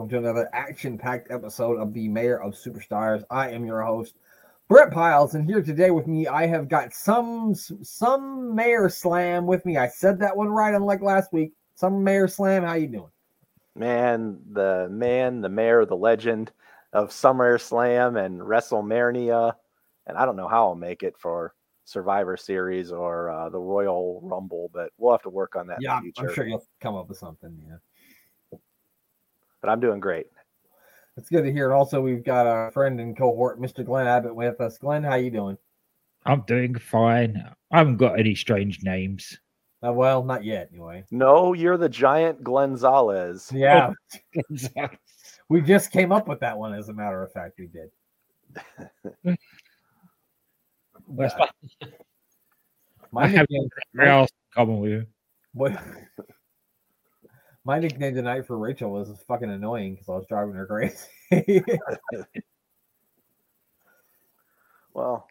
and gentlemen, and welcome to another action packed episode of the Mayor of Superstars. I am your host, Brent Piles, and here today with me, I have got some some Mayor Slam with me. I said that one right, unlike last week. Some Mayor Slam. How you doing? Man, the man, the mayor, the legend of Summer Slam and WrestleMania, and I don't know how I'll make it for Survivor Series or uh, the Royal Rumble, but we'll have to work on that. Yeah, I'm sure you'll come up with something. Yeah but I'm doing great. It's good to hear. And also, we've got our friend and cohort, Mr. Glenn Abbott, with us. Glenn, how you doing? I'm doing fine. I haven't got any strange names. Uh, well, not yet, anyway. No, you're the giant Glenzales. Yeah. we just came up with that one, as a matter of fact. We did. What's my have else common with you. What? My nickname tonight for Rachel was fucking annoying because I was driving her crazy. well,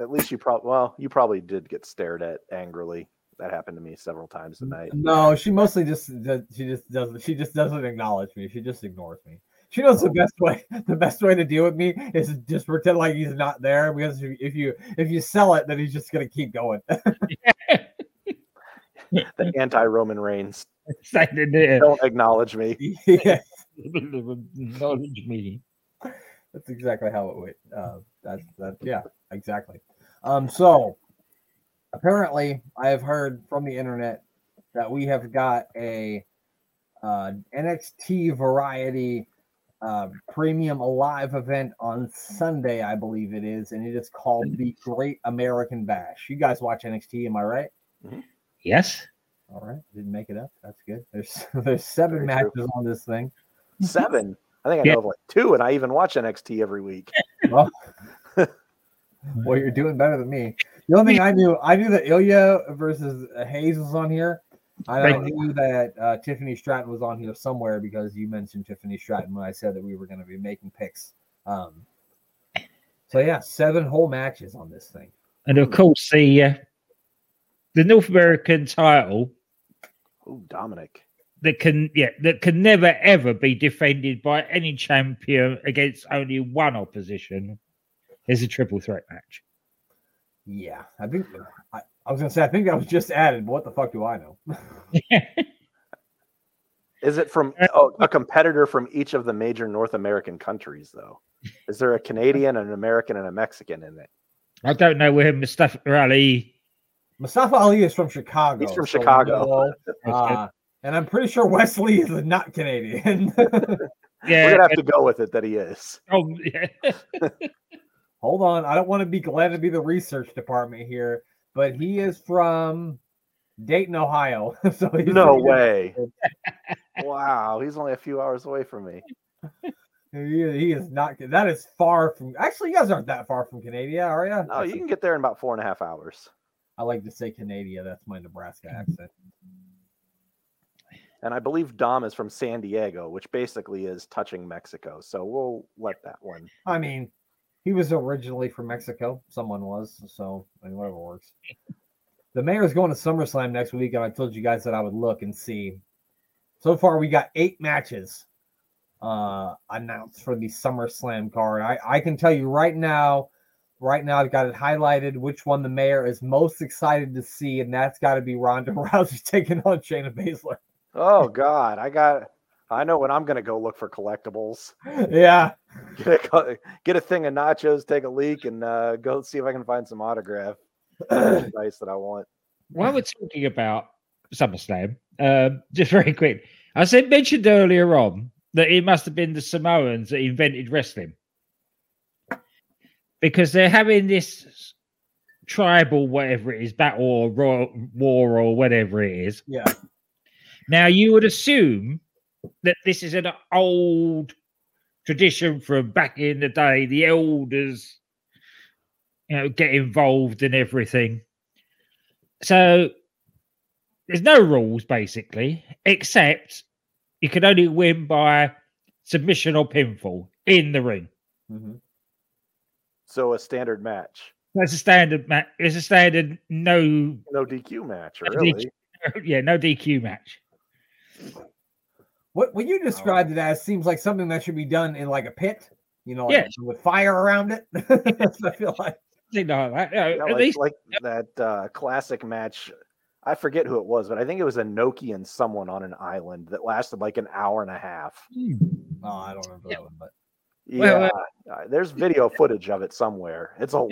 at least you probably well, you probably did get stared at angrily. That happened to me several times tonight. No, she mostly just she just doesn't she just doesn't acknowledge me. She just ignores me. She knows the best way the best way to deal with me is just pretend like he's not there because if you if you sell it, then he's just gonna keep going. the anti Roman Reigns don't acknowledge me. Yeah. acknowledge me. That's exactly how it went. Uh, that's that. Yeah, exactly. Um. So apparently, I have heard from the internet that we have got a uh, NXT Variety uh, Premium Alive event on Sunday, I believe it is, and it is called the Great American Bash. You guys watch NXT, am I right? Mm-hmm. Yes. All right, didn't make it up. That's good. There's there's seven Very matches true. on this thing. Seven. I think I know of like two, and I even watch NXT every week. Well, well, you're doing better than me. The only thing I knew, I knew that Ilya versus Hayes was on here. I, I knew that uh, Tiffany Stratton was on here somewhere because you mentioned Tiffany Stratton when I said that we were going to be making picks. Um, so yeah, seven whole matches on this thing. And of course, the uh, the North American title. Oh, Dominic. That can yeah that can never ever be defended by any champion against only one opposition is a triple threat match. Yeah, I think I, I was gonna say I think that was just added. But What the fuck do I know? is it from uh, oh, a competitor from each of the major North American countries though? Is there a Canadian, an American, and a Mexican in it? I don't know where Mustafa Ali Mustafa Ali is from Chicago. He's from so Chicago. uh, and I'm pretty sure Wes Lee is not Canadian. yeah, we're gonna have to go with it that he is. Oh yeah. Hold on, I don't want to be glad to be the research department here, but he is from Dayton, Ohio. so no way. wow, he's only a few hours away from me. He, he is not. That is far from. Actually, you guys aren't that far from Canada, are you? No, you can get there in about four and a half hours. I like to say Canada. That's my Nebraska accent. And I believe Dom is from San Diego, which basically is touching Mexico. So we'll let that one. I mean, he was originally from Mexico. Someone was. So I mean, whatever works. The mayor's going to SummerSlam next week, and I told you guys that I would look and see. So far, we got eight matches uh, announced for the SummerSlam card. I, I can tell you right now, right now I've got it highlighted which one the mayor is most excited to see, and that's got to be Ronda Rousey taking on Shayna Baszler. Oh God, I got. I know when I'm gonna go look for collectibles. Yeah, get a, get a thing of nachos, take a leak, and uh, go see if I can find some autograph advice that I want. While we're talking about SummerSlam, uh, just very quick, I said mentioned earlier on that it must have been the Samoans that invented wrestling because they're having this tribal whatever it is battle or war or whatever it is. Yeah. Now you would assume that this is an old tradition from back in the day. The elders, you know, get involved in everything. So there's no rules basically, except you can only win by submission or pinfall in the ring. Mm-hmm. So a standard match. That's a standard match. It's a standard no no DQ match, really. DQ, yeah, no DQ match. What what you described it as seems like something that should be done in like a pit, you know, like Yes. with fire around it. I feel like Something like that. You know, Yeah, at like, least like that uh, classic match. I forget who it was, but I think it was Inoki and someone on an island that lasted like an hour and a half. oh, I don't remember that one, but Yeah, Well, uh, there's video footage of it somewhere. It's a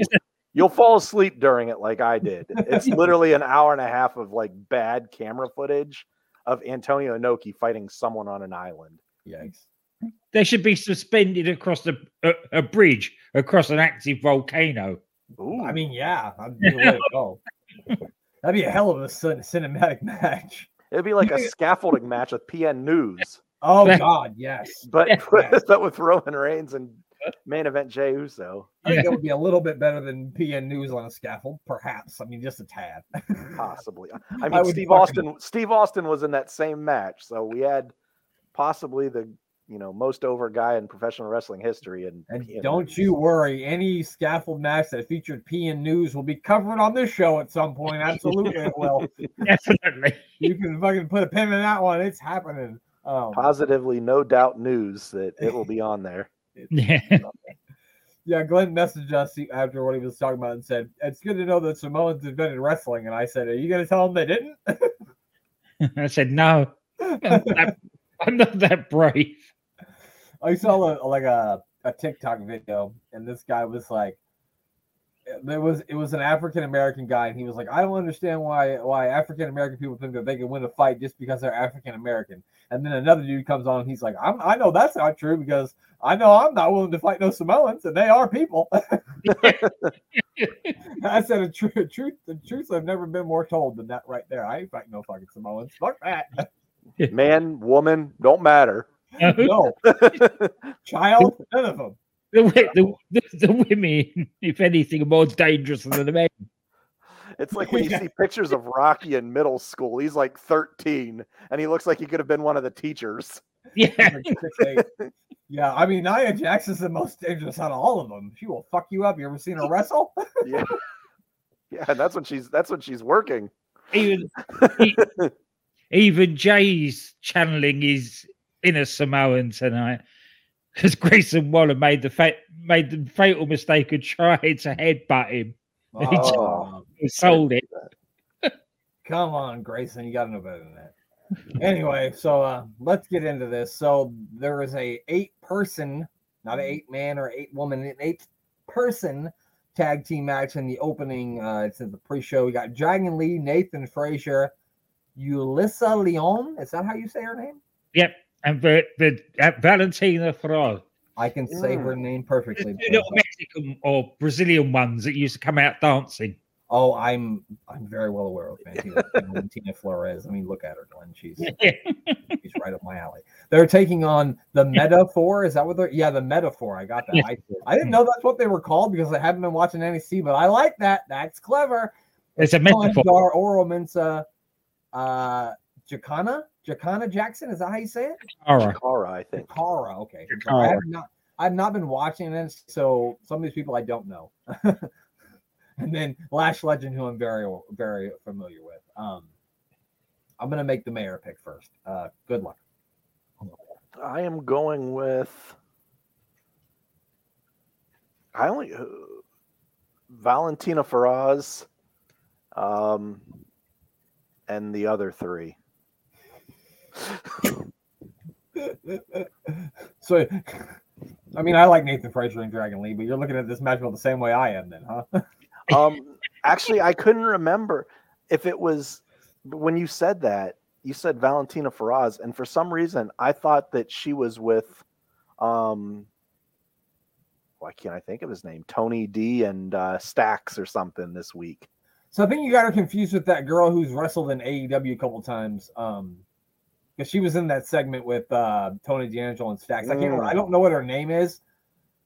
you'll fall asleep during it like I did. It's literally an hour and a half of like bad camera footage of Antonio Inoki fighting someone on an island. yikes. they should be suspended across the a, a bridge across an active volcano. Ooh, I mean, yeah, I'd be the way to go. That'd be a hell of a cin- cinematic match. it'd be like a scaffolding match with PN News, Oh Yeah. God, yes. but Yeah. with, but with Roman Reigns and main event Jey Uso. I think Yeah. it would be a little bit better than PN News on a scaffold, perhaps. I mean, just a tad. Possibly. I I mean, would Steve fucking- Austin. Steve Austin was in that same match, so we had possibly the you know most over guy in professional wrestling history. And, And don't you worry, any scaffold match that featured PN News will be covered on this show at some point. Absolutely, it will. Definitely. You can fucking put a pin in that one. It's happening. Um, positively no doubt news that it will be on there. Yeah. yeah, Glenn messaged us after what he was talking about and said, "It's good to know that Samoans invented wrestling." And I said, "Are you going to tell them they didn't?" I said no. I'm not that, I'm not that brave. I saw a, like a, a TikTok video, and this guy was like, there was it was an African American guy, and he was like, I don't understand why why African American people think that they can win a fight just because they're African American. And then another dude comes on, and he's like, I'm, I know that's not true because I know I'm not willing to fight no Samoans, and they are people. I said a true truth. The truth I've never been more told than that right there. I ain't fighting no fucking Samoans. Fuck that. Man, woman, don't matter. No child, none of them. The, the, the, the women, if anything, are more dangerous than the men. It's like when you see pictures of Rocky in middle school. He's like 13, and he looks like he could have been one of the teachers. Yeah. Like six, eight. Yeah, I mean Nia Jackson's the most dangerous out of all of them. She will fuck you up. You ever seen her wrestle? Yeah, yeah, and that's when she's that's when she's working. Even even Jay's channeling his inner Samoan tonight because Grayson Waller made the fa- made the fatal mistake of trying to headbutt him. Oh, He sold it. come on, Grayson, you got to know better than that. Anyway, so uh, let's get into this. So there is a eight person, not an eight man or eight woman, an eight person tag team match in the opening. Uh, it's in the pre-show. We got Dragon Lee, Nathan Frazer, Yulisa Leon. Is that how you say her name? Yep. And the, the uh, Valentina Ferraro. I can say her name perfectly. The two little Mexican or Brazilian ones that used to come out dancing. Oh, I'm I'm very well aware of Valentina, Valentina Flores. I mean, look at her, Glenn. She's Yeah. she's right up my alley. They're taking on the Meta-Four. Is that what they're? Yeah, the Meta-Four. I got that. Yeah. I, I didn't know that's what they were called because I haven't been watching NXT, but I like that. That's clever. It's a metaphor. Dar Oro Mensah, uh, Jacana, Jacana Jackson. Is that how you say it? All right. Kara, I think. Jakara. Okay. Jakara. I have not. I've not been watching this, so some of these people I don't know. and then Lash Legend, who I'm very very familiar with. Um, I'm gonna make the mayor pick first. Uh, good luck. I am going with. I only uh, Valentina Feroz, um, and the other three. So, I mean, I like Nathan Frazer and Dragon Lee, but you're looking at this match the same way I am, then, huh? Um, actually, I couldn't remember if it was when you said that. You said Valentina Feroz, and for some reason, I thought that she was with, um, why can't I think of his name? Tony D and uh, Stacks or something this week. So I think you got her confused with that girl who's wrestled in AEW a couple times. Um, because she was in that segment with uh Tony D'Angelo and Stacks. I can't. remember- I don't know what her name is,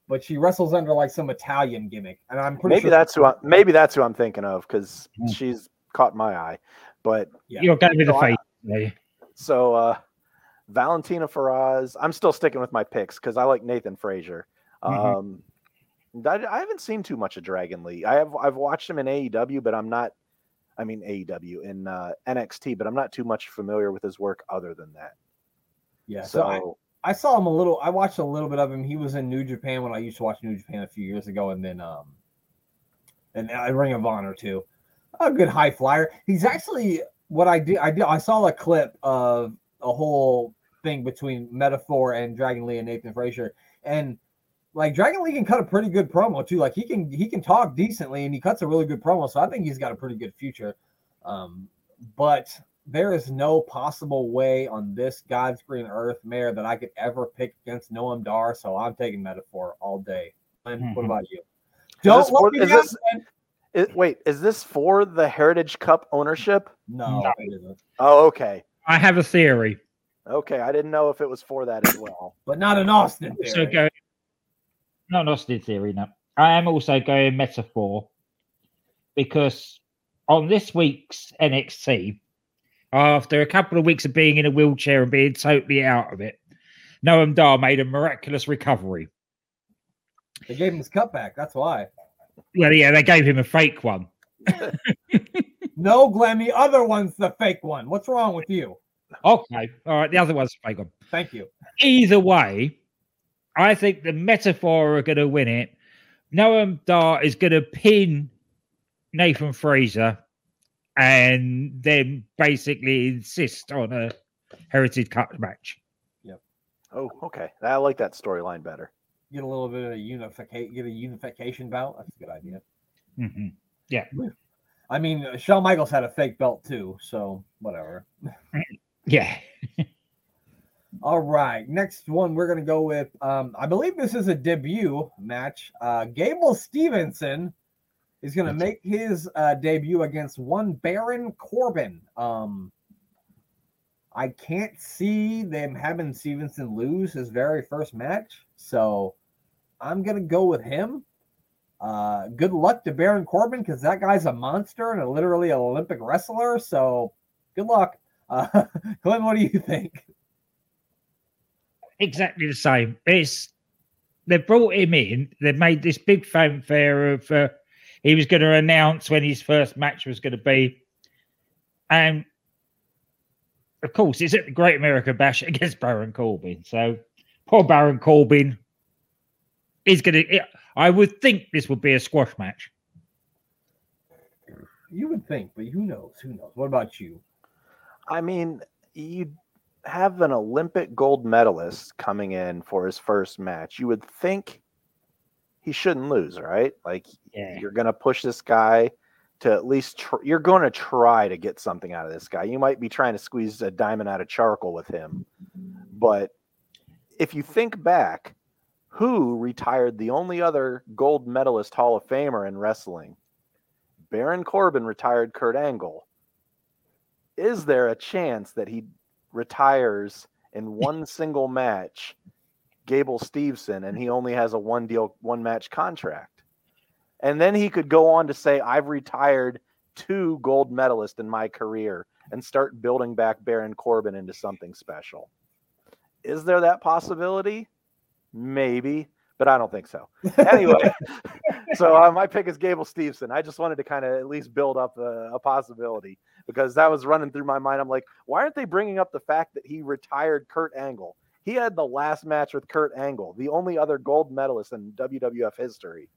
but she wrestles under like some Italian gimmick, and I'm pretty maybe sure that's who I, maybe that's who I'm thinking of because Hmm. she's caught my eye. But Yeah. You're going with the So I- so uh, Valentina Feroz, I'm still sticking with my picks because I like Nathan Frazer. Mhm. Um, I, I haven't seen too much of Dragon Lee. I have I've watched him in AEW, but I'm not. I mean AEW in uh, NXT, but I'm not too much familiar with his work other than that. Yeah. So, so I, I, saw him a little. I watched a little bit of him. He was in New Japan when I used to watch New Japan a few years ago, and then um, and uh, Ring of Honor too. A good high flyer. He's actually what I did. I did. I saw a clip of a whole thing between Meta-Four and Dragon Lee and Nathan Frazer, and like Dragon Lee can cut a pretty good promo too. Like he can he can talk decently and he cuts a really good promo. So I think he's got a pretty good future. Um, but there is no possible way on this God's green earth mare that I could ever pick against Noam Dar. So I'm taking Meta-Four all day. And mm-hmm. what about you? Don't let me down, this, wait, is this for the Heritage Cup ownership? No, no. it isn't. Oh, okay. I have a theory. Okay, I didn't know if it was for that as well. but not in Austin theory. So go, not an Austin theory, no. I am also going Meta-Four because on this week's NXT, after a couple of weeks of being in a wheelchair and being totally out of it, Noam Dar made a miraculous recovery. They gave him his cutback. That's why. Well, yeah, they gave him a fake one. no, Glenn, the other one's the fake one. What's wrong with you? Okay. All right. The other one's the fake one. Thank you. Either way, I think the Meta-Four are going to win it. Noam Dar is going to pin Nathan Frazer and then basically insist on a Heritage Cup match. Yep. Oh, okay. I like that storyline better. Get a little bit of a unification, get a unification bout. That's a good idea. Mm-hmm. Yeah. I mean, Shawn Michaels had a fake belt too, so whatever. yeah. All right, next one we're gonna go with. Um, I believe this is a debut match. Uh, Gable Stevenson is gonna make his uh, debut against one Baron Corbin. Um, I can't see them having Stevenson lose his very first match, so I'm gonna go with him. Uh, good luck to Baron Corbin because that guy's a monster and a literally an Olympic wrestler. So good luck. Uh, Glenn, what do you think? Exactly the same. It's they brought him in. They made this big fanfare of uh, he was going to announce when his first match was going to be, and of course, it's at the Great America Bash against Baron Corbin. So poor Baron Corbin is going to. I would think this would be a squash match. You would think, but who knows? Who knows? What about you? I mean, you have an Olympic gold medalist coming in for his first match, you would think he shouldn't lose, right? Like yeah. you're going to push this guy to at least tr- you're going to try to get something out of this guy. You might be trying to squeeze a diamond out of charcoal with him. But if you think back, who retired the only other gold medalist Hall of Famer in wrestling? Baron Corbin retired Kurt Angle. Is there a chance that he retires in one single match Gable Steveson and he only has a one deal one match contract. And then he could go on to say I've retired two gold medalists in my career and start building back Baron Corbin into something special. Is there that possibility? Maybe, but I don't think so. Anyway, so uh, my pick is Gable Steveson. I just wanted to kind of at least build up a, a possibility because that was running through my mind. I'm like, why aren't they bringing up the fact that he retired Kurt Angle? He had the last match with Kurt Angle, the only other gold medalist in WWF history.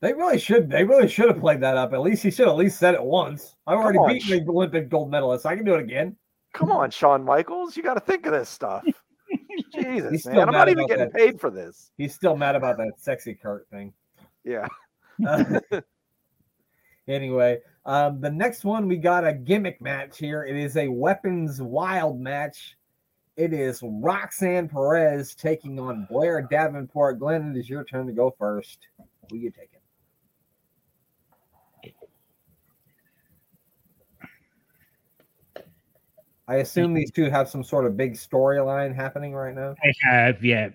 They really should. They really should have played that up. At least he should at least said it once. I've already on, beaten the Olympic gold medalist. I can do it again. Come on, Shawn Michaels. You got to think of this stuff. Jesus, man. I'm not even getting that. paid for this. He's still mad about that sexy Kurt thing. Yeah. Uh, anyway, um, the next one, we got a gimmick match here. It is a weapons wild match. It is Roxanne Perez taking on Blair Davenport. Glenn, it is your turn to go first. Who you taking? I assume these two have some sort of big storyline happening right now. They have, yeah.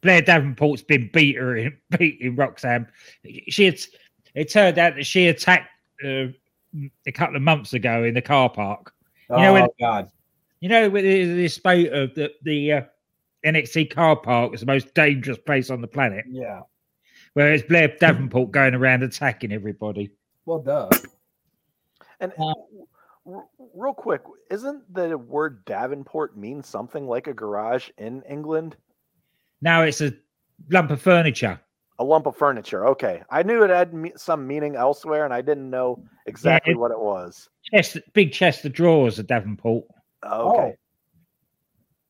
Blair Davenport's been beating, beating Roxanne. She had, it turned out that she attacked uh, a couple of months ago in the car park. You know, oh when, God! You know, with this spate of the the uh, NXT car park is the most dangerous place on the planet. Yeah. Where it's Blair Davenport going around attacking everybody. Well, duh. And uh, r- real quick, isn't the word Davenport mean something like a garage in England? Now it's a lump of furniture. A lump of furniture. Okay, I knew it had me- some meaning elsewhere, and I didn't know exactly it- what it was. Chest, big chest of drawers at Davenport. Okay,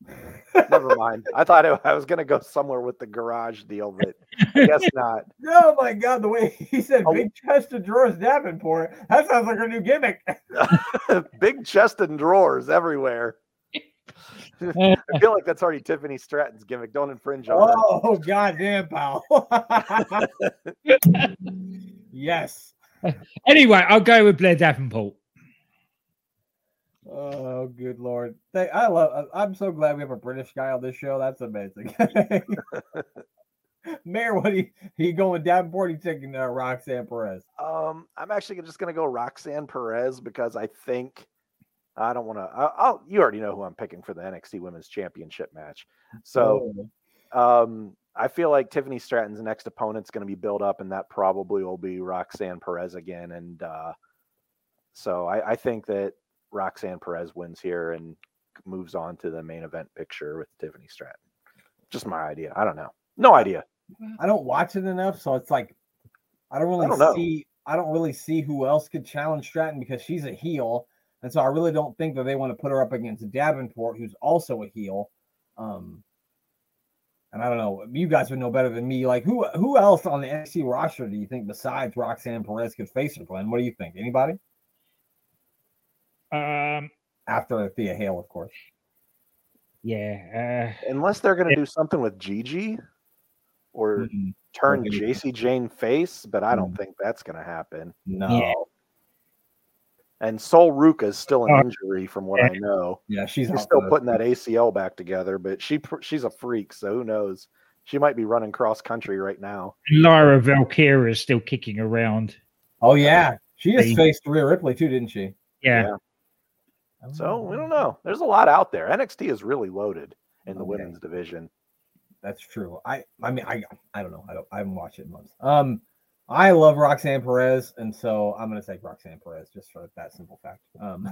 oh. never mind. I thought it, I was going to go somewhere with the garage deal, but I guess not. Oh my god, the way he said Oh. big chest of drawers Davenport, that sounds like a new gimmick. Big chest and drawers everywhere. I feel like that's already Tiffany Stratton's gimmick. Don't infringe on her. Oh goddamn, pal. yes. Anyway, I'll go with Blair Davenport. Oh, good lord! They, I love. I'm so glad we have a British guy on this show. That's amazing. Mayor, what are you, you going Davenport? Or you taking uh, Roxanne Perez? Um, I'm actually just going to go Roxanne Perez because I think I don't want to. I'll, you already know who I'm picking for the NXT Women's Championship match. So, Oh, um, I feel like Tiffany Stratton's next opponent's going to be built up, and that probably will be Roxanne Perez again. And uh, so I, I think that Roxanne Perez wins here and moves on to the main event picture with Tiffany Stratton. Just my idea. I don't know. No idea. I don't watch it enough, so it's like I don't really don't know. see. I don't really see who else could challenge Stratton because she's a heel, and so I really don't think that they want to put her up against Davenport, who's also a heel. Um, and I don't know. You guys would know better than me. Like who who else on the NXT roster do you think besides Roxanne Perez could face her, Glenn? What do you think? Anybody Um, after Thea Hale, of course. yeah. Uh, Unless they're going to do something with Gigi or Mm, turn Okay. Jacy Jayne face, but I don't Mm. think that's going to happen. No. Yeah. Yeah, And Sol Ruca is still an Uh, injury, from what I know. she's She's still for the- putting that ACL back together, but she she's a freak, so who knows? She might be running cross country right now. Lyra Valkyria is still kicking around. Oh yeah, she just faced Rhea Ripley too, didn't she? Yeah. Yeah. So we don't know. There's a lot out there. NXT is really loaded in the Okay. women's division. That's true. I I mean I I don't know. I don't I haven't watched it in months. Um I love Roxanne Perez, and so I'm gonna take Roxanne Perez just for that simple fact. Um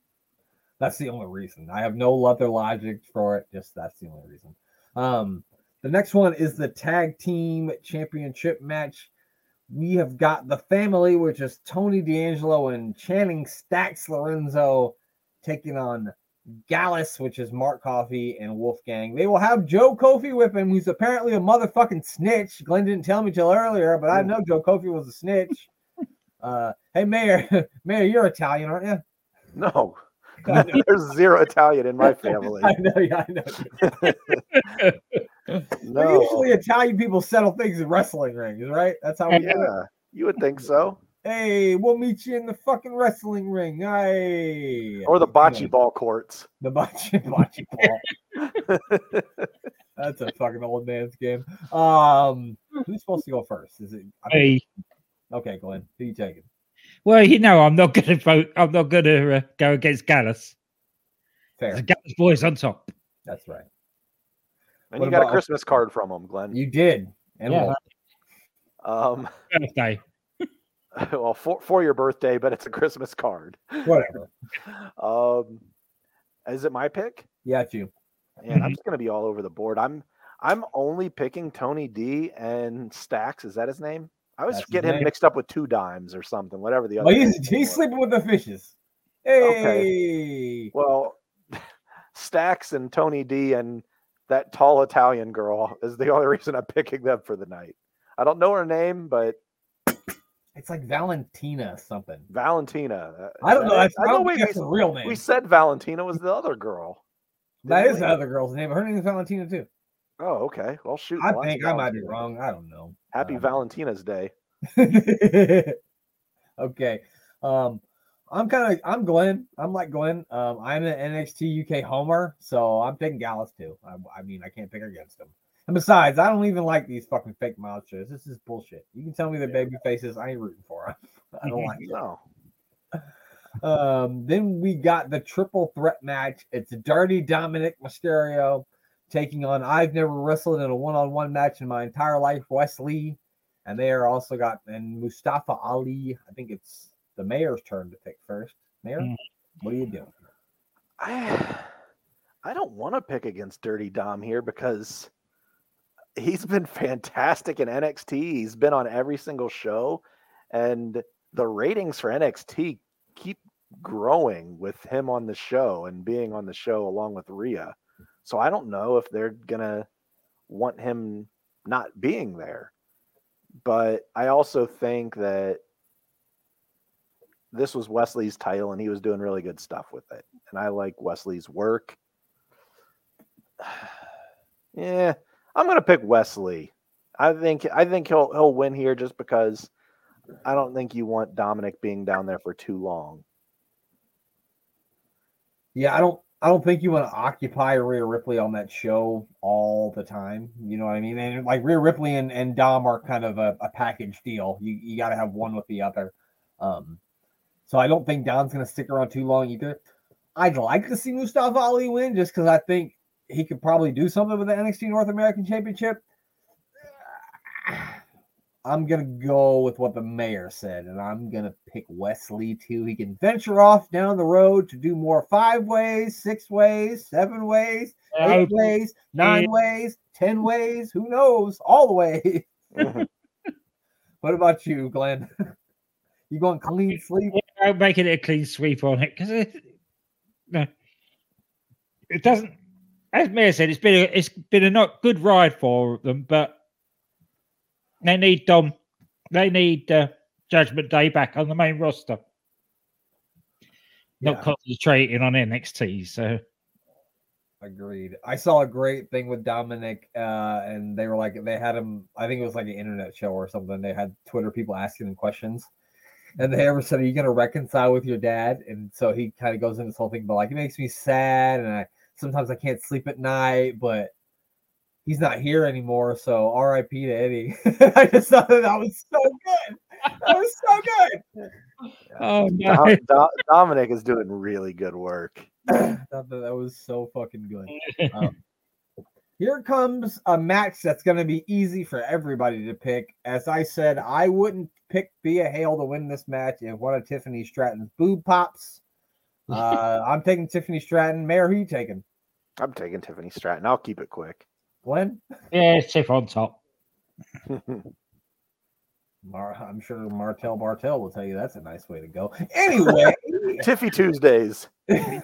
that's the only reason. I have no other logic for it, just that's the only reason. Um the next one is the tag team championship match. We have got the family, which is Tony D'Angelo and Channing Stacks Lorenzo taking on Gallus, which is Mark Coffey and Wolfgang. They will have Joe Coffey with him, who's apparently a motherfucking snitch. Glenn didn't tell me till earlier, but I know Joe Coffey was a snitch. Uh, hey, Mayor, Mayor, you're Italian, aren't you? No, there's zero Italian in my family. I know, yeah, I know. But No, Usually, Italian people settle things in wrestling rings, right? That's how we do it. yeah, you would think so. Hey, we'll meet you in the fucking wrestling ring. Hey, Or the bocce Anyway, ball courts. The bocce, bocce ball. That's a fucking old man's game. Um, who's supposed to go first? Is it I think- Hey, okay, Glenn? Who you taking? well, you know, I'm not going to vote. I'm not going to uh, go against Gallus. Fair. The Gallus boys on top. That's right. And What you got a Christmas card from him, Glenn. You did. And Yeah. Um, Birthday. well, for for your birthday, but it's a Christmas card. whatever. Um, is it my pick? Yeah, it's you. And I'm just gonna be all over the board. I'm I'm only picking Tony D and Stacks. Is that his name? I always That's get him name. mixed up with two dimes or something. Whatever the other. Well, he's, he's sleeping with the fishes. Hey. okay. Well, Stacks and Tony D and that tall Italian girl is the only reason I'm picking them for the night. I don't know her name, but It's like Valentina something. Valentina. uh, I don't know. That's, I know. don't Wait, that's we, a real name. we said Valentina was the other girl. That is we? the other girl's name. Her name is Valentina too. Oh, okay. Well, shoot. I well, think I might be wrong. I don't know. Happy Um, Valentina's Day. okay. Um, I'm kind of I'm Glenn. I'm like Glenn. Um, I'm an NXT UK homer, so I'm taking Gallus too. I, I mean, I can't pick against him. And besides, I don't even like these fucking fake monsters. This is bullshit. You can tell me they're Yeah. baby faces. I ain't rooting for them. I don't like it. No. Um, then we got the triple threat match. It's Dirty Dominic Mysterio taking on I've never wrestled in a one-on-one match in my entire life, Wes Lee. And they are also got and Mustafa Ali. I think it's the mayor's turn to pick first. Mayor, mm. what are you doing? I I don't want to pick against Dirty Dom here because he's been fantastic in NXT. He's been on every single show, and the ratings for NXT keep growing with him on the show and being on the show along with Rhea. So I don't know if they're gonna want him not being there. But I also think that this was Wes Lee's title and he was doing really good stuff with it. And I like Wes Lee's work. yeah, I'm gonna pick Wes Lee. I think I think he'll he'll win here just because I don't think you want Dominic being down there for too long. Yeah, I don't I don't think you want to occupy Rhea Ripley on that show all the time. You know what I mean? And like Rhea Ripley and, and Dom are kind of a, a package deal. You you got to have one with the other. Um, so I don't think Dom's going to stick around too long either. I'd like to see Mustafa Ali win just because I think he could probably do something with the NXT North American Championship. I'm gonna go with what the mayor said, and I'm gonna pick Wes Lee too. He can venture off down the road to do more five ways, six ways, seven ways, eight ways, nine ways, ten ways. Who knows? All the ways. Mm-hmm. what about you, Glenn? you going clean sweep? I'm making it a clean sweep on it because it, no, it doesn't. As Mayor said, it's been a, it's been a not good ride for them, but they need um, they need uh, Judgment Day back on the main roster. Not yeah. concentrating on NXT. So agreed. I saw a great thing with Dominic, uh, and they were like they had him. I think it was like an internet show or something. They had Twitter people asking him questions. And they ever said, Are you gonna reconcile with your dad? And so he kind of goes into this whole thing, but like it makes me sad and I sometimes I can't sleep at night, but he's not here anymore. So RIP to Eddie. I just thought that, that was so good. That was so good. Oh no. Dom- Dominic is doing really good work. that, that was so fucking good. Um, here comes a match that's going to be easy for everybody to pick. As I said, I wouldn't pick Thea Hale to win this match if one of Tiffany Stratton's boob pops. Uh, I'm taking Tiffany Stratton. Mayor, who you taking? I'm taking Tiffany Stratton. I'll keep it quick. Glenn? Yeah, Tiff on top. Mar- I'm sure Martel Bartel will tell you that's a nice way to go. Anyway, Tiffy Tuesdays. and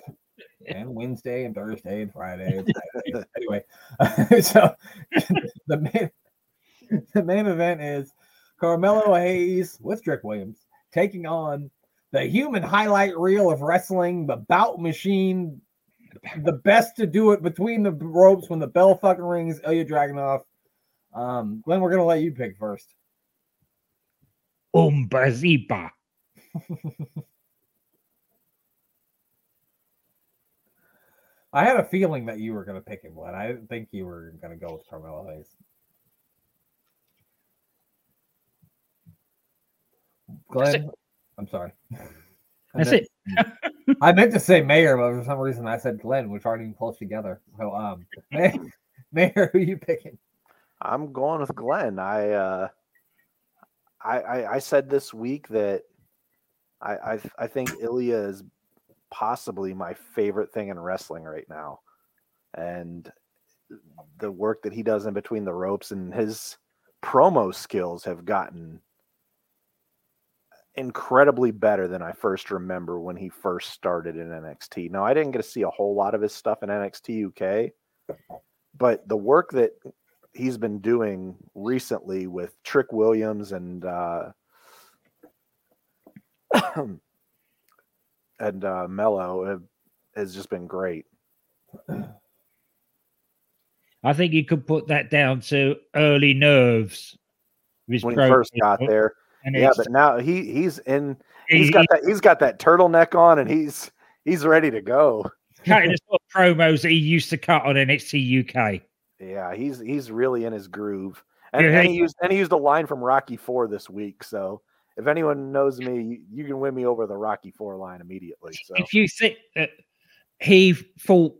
Wednesday and Thursday and Friday. And anyway, so the main the main event is Carmelo Hayes with Trick Williams taking on the human highlight reel of wrestling, the bout machine, the best to do it between the ropes when the bell fucking rings, Ilya Dragunov. Um, Glenn, we're gonna let you pick first. Umbaziba. I had a feeling that you were going to pick him, Glenn. I didn't think you were going to go with Carmelo Hayes. Glenn, I'm sorry. That's it. I meant to say Mayor, but for some reason I said Glenn, which aren't even close together. So, um, Mayor, who are you picking? I'm going with Glenn. I, uh, I, I, I said this week that I, I, I think Ilya is possibly my favorite thing in wrestling right now. And the work that he does in between the ropes and his promo skills have gotten incredibly better than I first remember when he first started in NXT. Now, I didn't get to see a whole lot of his stuff in NXT UK, but the work that he's been doing recently with Trick Williams and uh, and uh, Mello have, has just been great. I think you could put that down to early nerves. When he first got there, yeah, but now he he's in. He's he, got that. He's got that turtleneck on, and he's he's ready to go. Cutting the sort of promos that he used to cut on NXT UK. Yeah, he's he's really in his groove, and, yeah, and he used and he used a line from Rocky Four this week. So if anyone knows me, you can win me over the Rocky Four line immediately. So if you think that he fought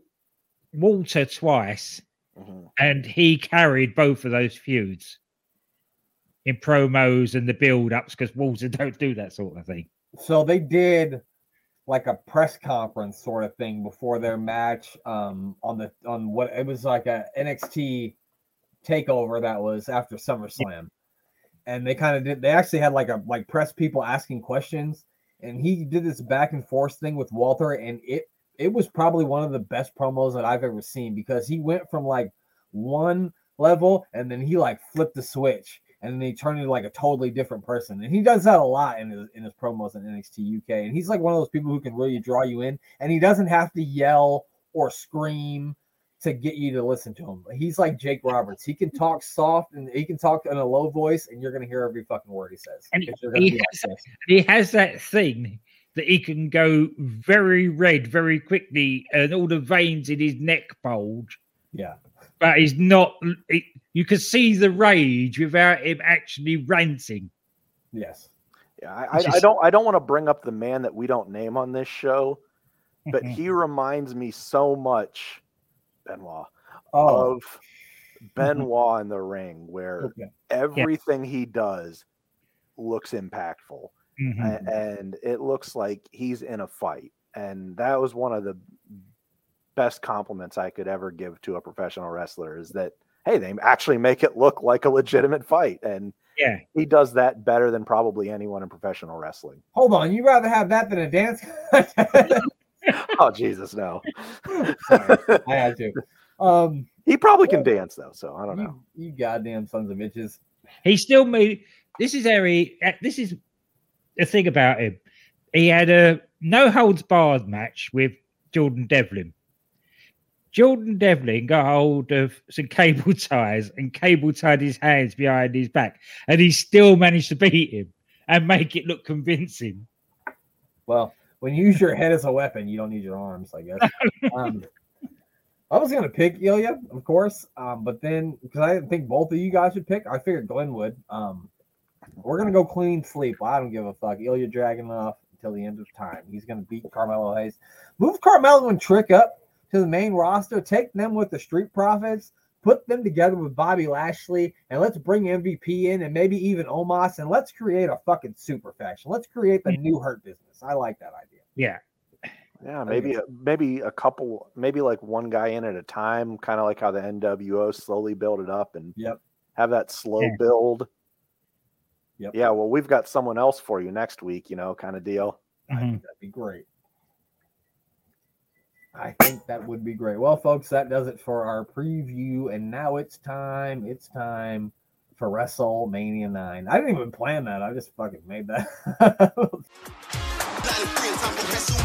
Walter twice, mm-hmm. and he carried both of those feuds in promos and the build ups because Walter don't do that sort of thing. So they did like a press conference sort of thing before their match um on the on what it was like a NXT takeover that was after SummerSlam. And they kind of did they actually had like a like press people asking questions and he did this back and forth thing with Walter and it it was probably one of the best promos that I've ever seen because he went from like one level and then he like flipped the switch and then he turned into like a totally different person. And he does that a lot in his in his promos in NXT UK. And he's like one of those people who can really draw you in, and he doesn't have to yell or scream to get you to listen to him. He's like Jake Roberts. He can talk soft and he can talk in a low voice, and you're gonna hear every fucking word he says. And he has, like he has that thing that he can go very red very quickly, and all the veins in his neck bulge. Yeah but he's not. It, you can see the rage without him actually ranting. Yes. Yeah, I, I, I don't. I don't want to bring up the man that we don't name on this show, but he reminds me so much, Benoit, oh. of Benoit in the ring, where okay. everything yeah. he does looks impactful, mm-hmm. and it looks like he's in a fight. And that was one of the best compliments I could ever give to a professional wrestler is that hey, they actually make it look like a legitimate fight, and yeah, he does that better than probably anyone in professional wrestling. Hold on, you rather have that than a dance? oh Jesus, no! Sorry, I had to. Um, he probably can dance though, so I don't you, know. You goddamn sons of bitches. He still made. This is Harry. Uh, this is the thing about him. He had a no holds barred match with Jordan Devlin. Jordan Devlin got hold of some cable ties and cable tied his hands behind his back, and he still managed to beat him and make it look convincing. Well, when you use your head as a weapon, you don't need your arms, I guess. um, I was gonna pick Ilya, of course, um, but then because I didn't think both of you guys would pick, I figured Glenn would. Um, we're gonna go clean sleep. I don't give a fuck. Ilya Dragunov until the end of time. He's gonna beat Carmelo Hayes. Move Carmelo and Trick up to the main roster, take them with the Street Profits, put them together with Bobby Lashley, and let's bring MVP in and maybe even Omos, and let's create a fucking super faction. Let's create the new Hurt business. I like that idea. Yeah. Yeah, maybe a, maybe a couple, maybe like one guy in at a time, kind of like how the NWO slowly build it up and yep. have that slow yeah. build. Yep. Yeah, well, we've got someone else for you next week, you know, kind of deal. Mm-hmm. That'd be great. I think that would be great. Well, folks, that does it for our preview. And now it's time. It's time for WrestleMania 9. I didn't even plan that. I just fucking made that.